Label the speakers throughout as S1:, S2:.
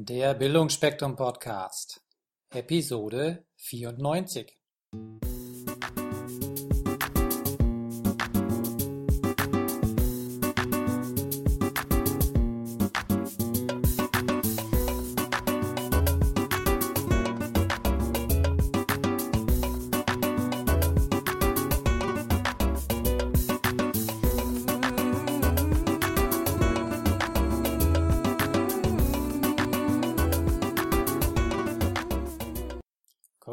S1: Der Bildungsspektrum Podcast, Episode 94.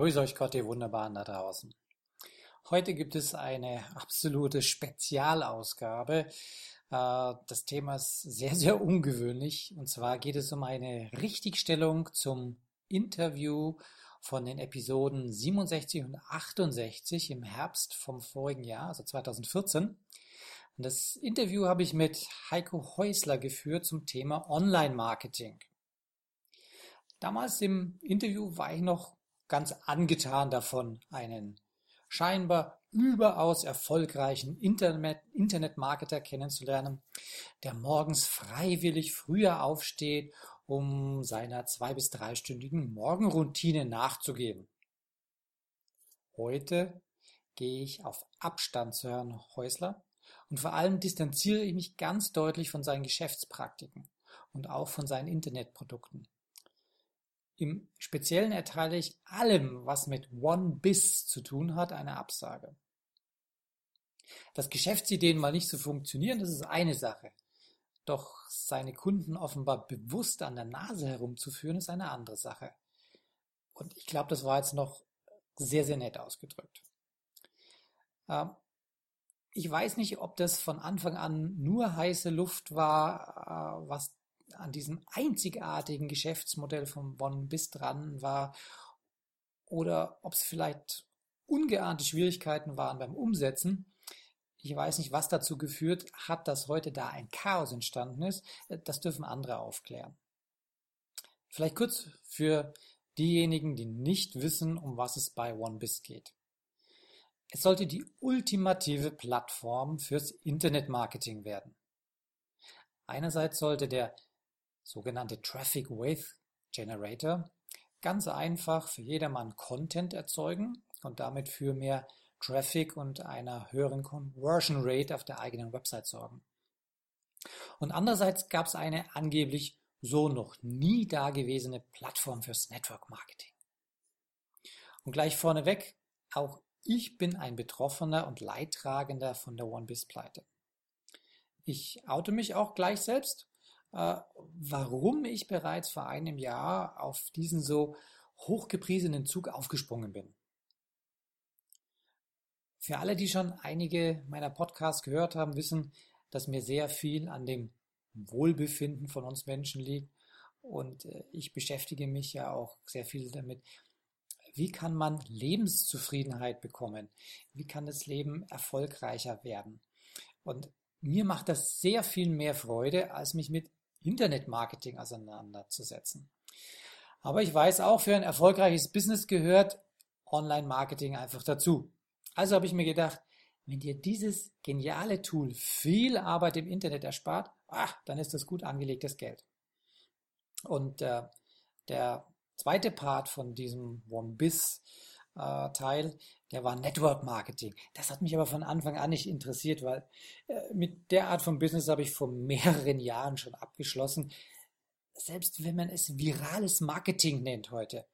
S1: Grüß euch Gott, ihr Wunderbaren da draußen. Heute gibt es eine absolute Spezialausgabe. Äh, das Thema ist sehr, sehr ungewöhnlich. Und zwar geht es um eine Richtigstellung zum Interview von den Episoden 67 und 68 im Herbst vom vorigen Jahr, also 2014. Und das Interview habe ich mit Heiko Häusler geführt zum Thema Online-Marketing. Damals im Interview war ich noch ganz angetan davon, einen scheinbar überaus erfolgreichen Internet Internetmarketer kennenzulernen, der morgens freiwillig früher aufsteht, um seiner zwei- bis dreistündigen Morgenroutine nachzugehen. Heute gehe ich auf Abstand zu Herrn Häusler und vor allem distanziere ich mich ganz deutlich von seinen Geschäftspraktiken und auch von seinen Internetprodukten. Im Speziellen erteile ich allem, was mit One-Biss zu tun hat, eine Absage. Dass Geschäftsideen mal nicht so funktionieren, das ist eine Sache. Doch seine Kunden offenbar bewusst an der Nase herumzuführen, ist eine andere Sache. Und ich glaube, das war jetzt noch sehr, sehr nett ausgedrückt. Ähm, ich weiß nicht, ob das von Anfang an nur heiße Luft war, äh, was an diesem einzigartigen Geschäftsmodell von Bonn bis dran war oder ob es vielleicht ungeahnte Schwierigkeiten waren beim Umsetzen. Ich weiß nicht, was dazu geführt hat, dass heute da ein Chaos entstanden ist. Das dürfen andere aufklären. Vielleicht kurz für diejenigen, die nicht wissen, um was es bei OneBiz geht. Es sollte die ultimative Plattform fürs Internetmarketing werden. Einerseits sollte der sogenannte Traffic Wave Generator, ganz einfach für jedermann Content erzeugen und damit für mehr Traffic und einer höheren Conversion Rate auf der eigenen Website sorgen. Und andererseits gab es eine angeblich so noch nie dagewesene Plattform fürs Network Marketing. Und gleich vorneweg, auch ich bin ein Betroffener und Leidtragender von der OneBiz-Pleite. Ich oute mich auch gleich selbst warum ich bereits vor einem Jahr auf diesen so hochgepriesenen Zug aufgesprungen bin. Für alle, die schon einige meiner Podcasts gehört haben, wissen, dass mir sehr viel an dem Wohlbefinden von uns Menschen liegt. Und äh, ich beschäftige mich ja auch sehr viel damit, wie kann man Lebenszufriedenheit bekommen? Wie kann das Leben erfolgreicher werden? Und mir macht das sehr viel mehr Freude, als mich mit Internetmarketing auseinanderzusetzen. Aber ich weiß auch, für ein erfolgreiches Business gehört Online-Marketing einfach dazu. Also habe ich mir gedacht, wenn dir dieses geniale Tool viel Arbeit im Internet erspart, ach, dann ist das gut angelegtes Geld. Und äh, der zweite Part von diesem OneBiz äh, Teil, der war Network Marketing. Das hat mich aber von Anfang an nicht interessiert, weil äh, mit der Art von Business habe ich vor mehreren Jahren schon abgeschlossen. Selbst wenn man es virales Marketing nennt heute,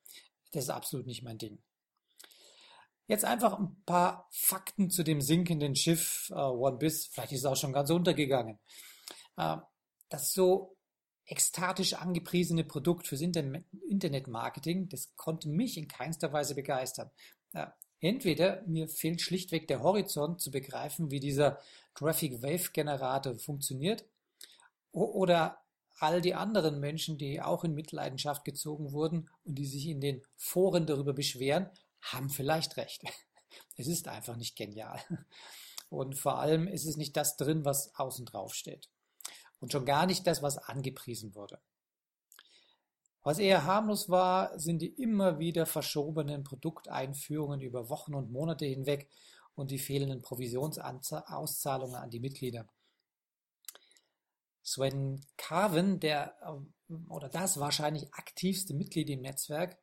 S1: das ist absolut nicht mein Ding. Jetzt einfach ein paar Fakten zu dem sinkenden Schiff äh, OneBiz. Vielleicht ist es auch schon ganz untergegangen. Äh, das so ekstatisch angepriesene Produkt fürs Internetmarketing, das konnte mich in keinster Weise begeistern. Ja, entweder mir fehlt schlichtweg der Horizont zu begreifen, wie dieser Traffic Wave Generator funktioniert, oder all die anderen Menschen, die auch in Mitleidenschaft gezogen wurden und die sich in den Foren darüber beschweren, haben vielleicht recht. Es ist einfach nicht genial. Und vor allem ist es nicht das drin, was außen drauf steht. Und schon gar nicht das, was angepriesen wurde. Was eher harmlos war, sind die immer wieder verschobenen Produkteinführungen über Wochen und Monate hinweg und die fehlenden Provisionsauszahlungen an die Mitglieder. Sven Carven, der oder das wahrscheinlich aktivste Mitglied im Netzwerk,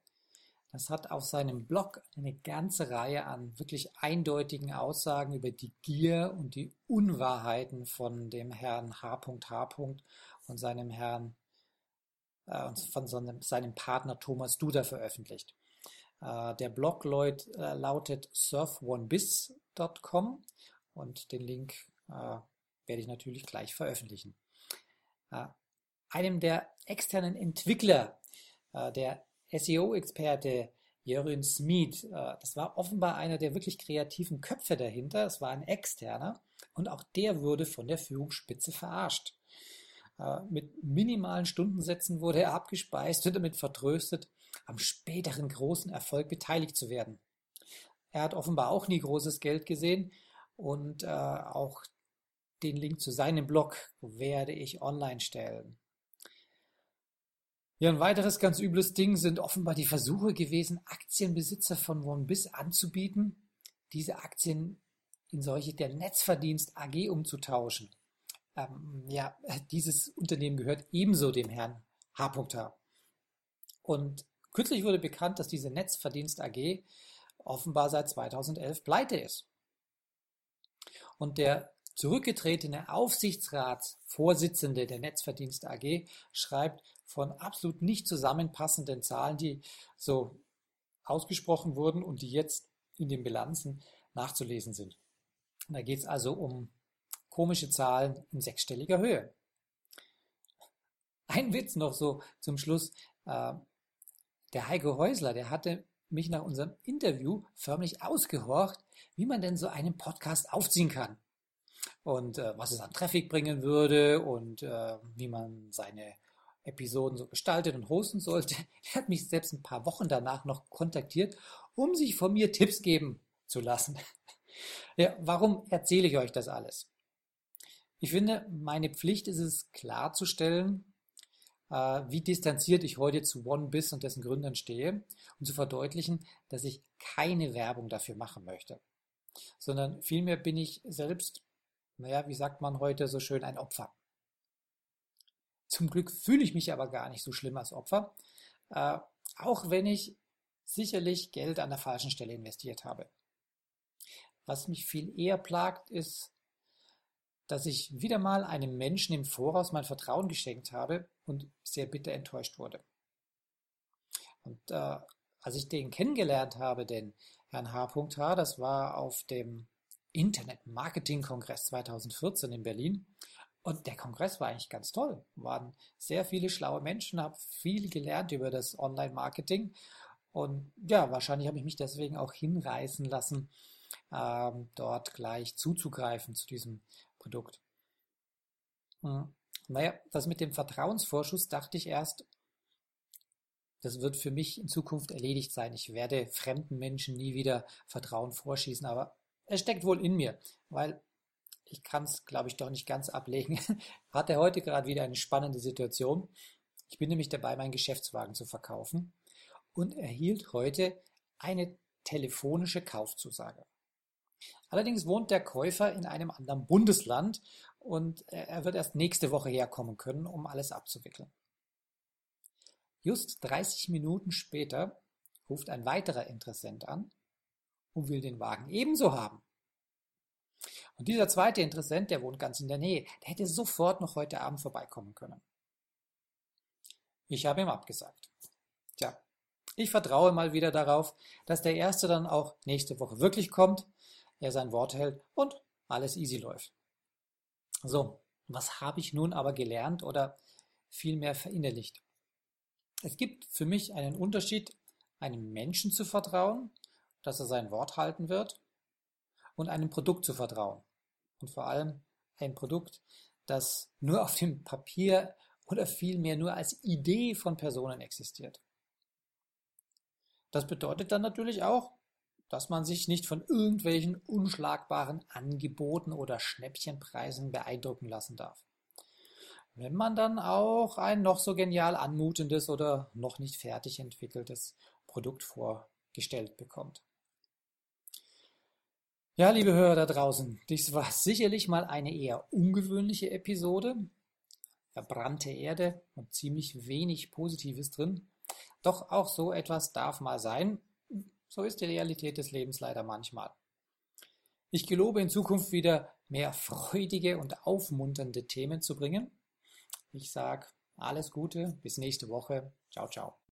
S1: das hat auf seinem Blog eine ganze Reihe an wirklich eindeutigen Aussagen über die Gier und die Unwahrheiten von dem Herrn H.H. und seinem Herrn äh, von seinem, seinem Partner Thomas Duda veröffentlicht. Äh, der Blog Lloyd, äh, lautet surfonebiz.com und den Link äh, werde ich natürlich gleich veröffentlichen. Äh, einem der externen Entwickler, äh, der SEO-Experte Jörün Smith, das war offenbar einer der wirklich kreativen Köpfe dahinter, es war ein externer und auch der wurde von der Führungsspitze verarscht. Mit minimalen Stundensätzen wurde er abgespeist und damit vertröstet, am späteren großen Erfolg beteiligt zu werden. Er hat offenbar auch nie großes Geld gesehen und äh, auch den Link zu seinem Blog werde ich online stellen. Ja, ein weiteres ganz übles Ding sind offenbar die Versuche gewesen, Aktienbesitzer von OneBiz anzubieten, diese Aktien in solche der Netzverdienst AG umzutauschen. Ähm, ja, dieses Unternehmen gehört ebenso dem Herrn H.H. Und Kürzlich wurde bekannt, dass diese Netzverdienst AG offenbar seit 2011 pleite ist. Und der zurückgetretene Aufsichtsratsvorsitzende der Netzverdienst AG schreibt von absolut nicht zusammenpassenden Zahlen, die so ausgesprochen wurden und die jetzt in den Bilanzen nachzulesen sind. Da geht es also um komische Zahlen in sechsstelliger Höhe. Ein Witz noch so zum Schluss. Äh, der Heiko Häusler, der hatte mich nach unserem Interview förmlich ausgehorcht, wie man denn so einen Podcast aufziehen kann. Und äh, was es an Traffic bringen würde und äh, wie man seine Episoden so gestaltet und hosten sollte. Er hat mich selbst ein paar Wochen danach noch kontaktiert, um sich von mir Tipps geben zu lassen. Ja, warum erzähle ich euch das alles? Ich finde, meine Pflicht ist es klarzustellen, äh, wie distanziert ich heute zu OneBiz und dessen Gründern stehe und zu verdeutlichen, dass ich keine Werbung dafür machen möchte, sondern vielmehr bin ich selbst, naja, wie sagt man heute so schön, ein Opfer. Zum Glück fühle ich mich aber gar nicht so schlimm als Opfer, äh, auch wenn ich sicherlich Geld an der falschen Stelle investiert habe. Was mich viel eher plagt, ist, dass ich wieder mal einem Menschen im Voraus mein Vertrauen geschenkt habe und sehr bitter enttäuscht wurde. Und äh, als ich den kennengelernt habe, den Herrn H.H., das war auf dem Internet-Marketing-Kongress 2014 in Berlin. Und der Kongress war eigentlich ganz toll. Waren sehr viele schlaue Menschen, habe viel gelernt über das Online-Marketing. Und ja, wahrscheinlich habe ich mich deswegen auch hinreißen lassen, ähm, dort gleich zuzugreifen zu diesem Produkt. Hm. Naja, das mit dem Vertrauensvorschuss dachte ich erst, das wird für mich in Zukunft erledigt sein. Ich werde fremden Menschen nie wieder Vertrauen vorschießen, aber es steckt wohl in mir, weil ich kann es, glaube ich, doch nicht ganz ablegen. Hatte heute gerade wieder eine spannende Situation. Ich bin nämlich dabei, meinen Geschäftswagen zu verkaufen und erhielt heute eine telefonische Kaufzusage. Allerdings wohnt der Käufer in einem anderen Bundesland und er wird erst nächste Woche herkommen können, um alles abzuwickeln. Just 30 Minuten später ruft ein weiterer Interessent an und will den Wagen ebenso haben. Und dieser zweite Interessent, der wohnt ganz in der Nähe, der hätte sofort noch heute Abend vorbeikommen können. Ich habe ihm abgesagt. Tja, ich vertraue mal wieder darauf, dass der erste dann auch nächste Woche wirklich kommt er sein Wort hält und alles easy läuft. So, was habe ich nun aber gelernt oder vielmehr verinnerlicht? Es gibt für mich einen Unterschied, einem Menschen zu vertrauen, dass er sein Wort halten wird, und einem Produkt zu vertrauen. Und vor allem ein Produkt, das nur auf dem Papier oder vielmehr nur als Idee von Personen existiert. Das bedeutet dann natürlich auch, dass man sich nicht von irgendwelchen unschlagbaren Angeboten oder Schnäppchenpreisen beeindrucken lassen darf. Wenn man dann auch ein noch so genial anmutendes oder noch nicht fertig entwickeltes Produkt vorgestellt bekommt. Ja, liebe Hörer da draußen, dies war sicherlich mal eine eher ungewöhnliche Episode, verbrannte Erde und ziemlich wenig Positives drin. Doch auch so etwas darf mal sein. So ist die Realität des Lebens leider manchmal. Ich gelobe in Zukunft wieder mehr freudige und aufmunternde Themen zu bringen. Ich sage alles Gute, bis nächste Woche. Ciao, ciao.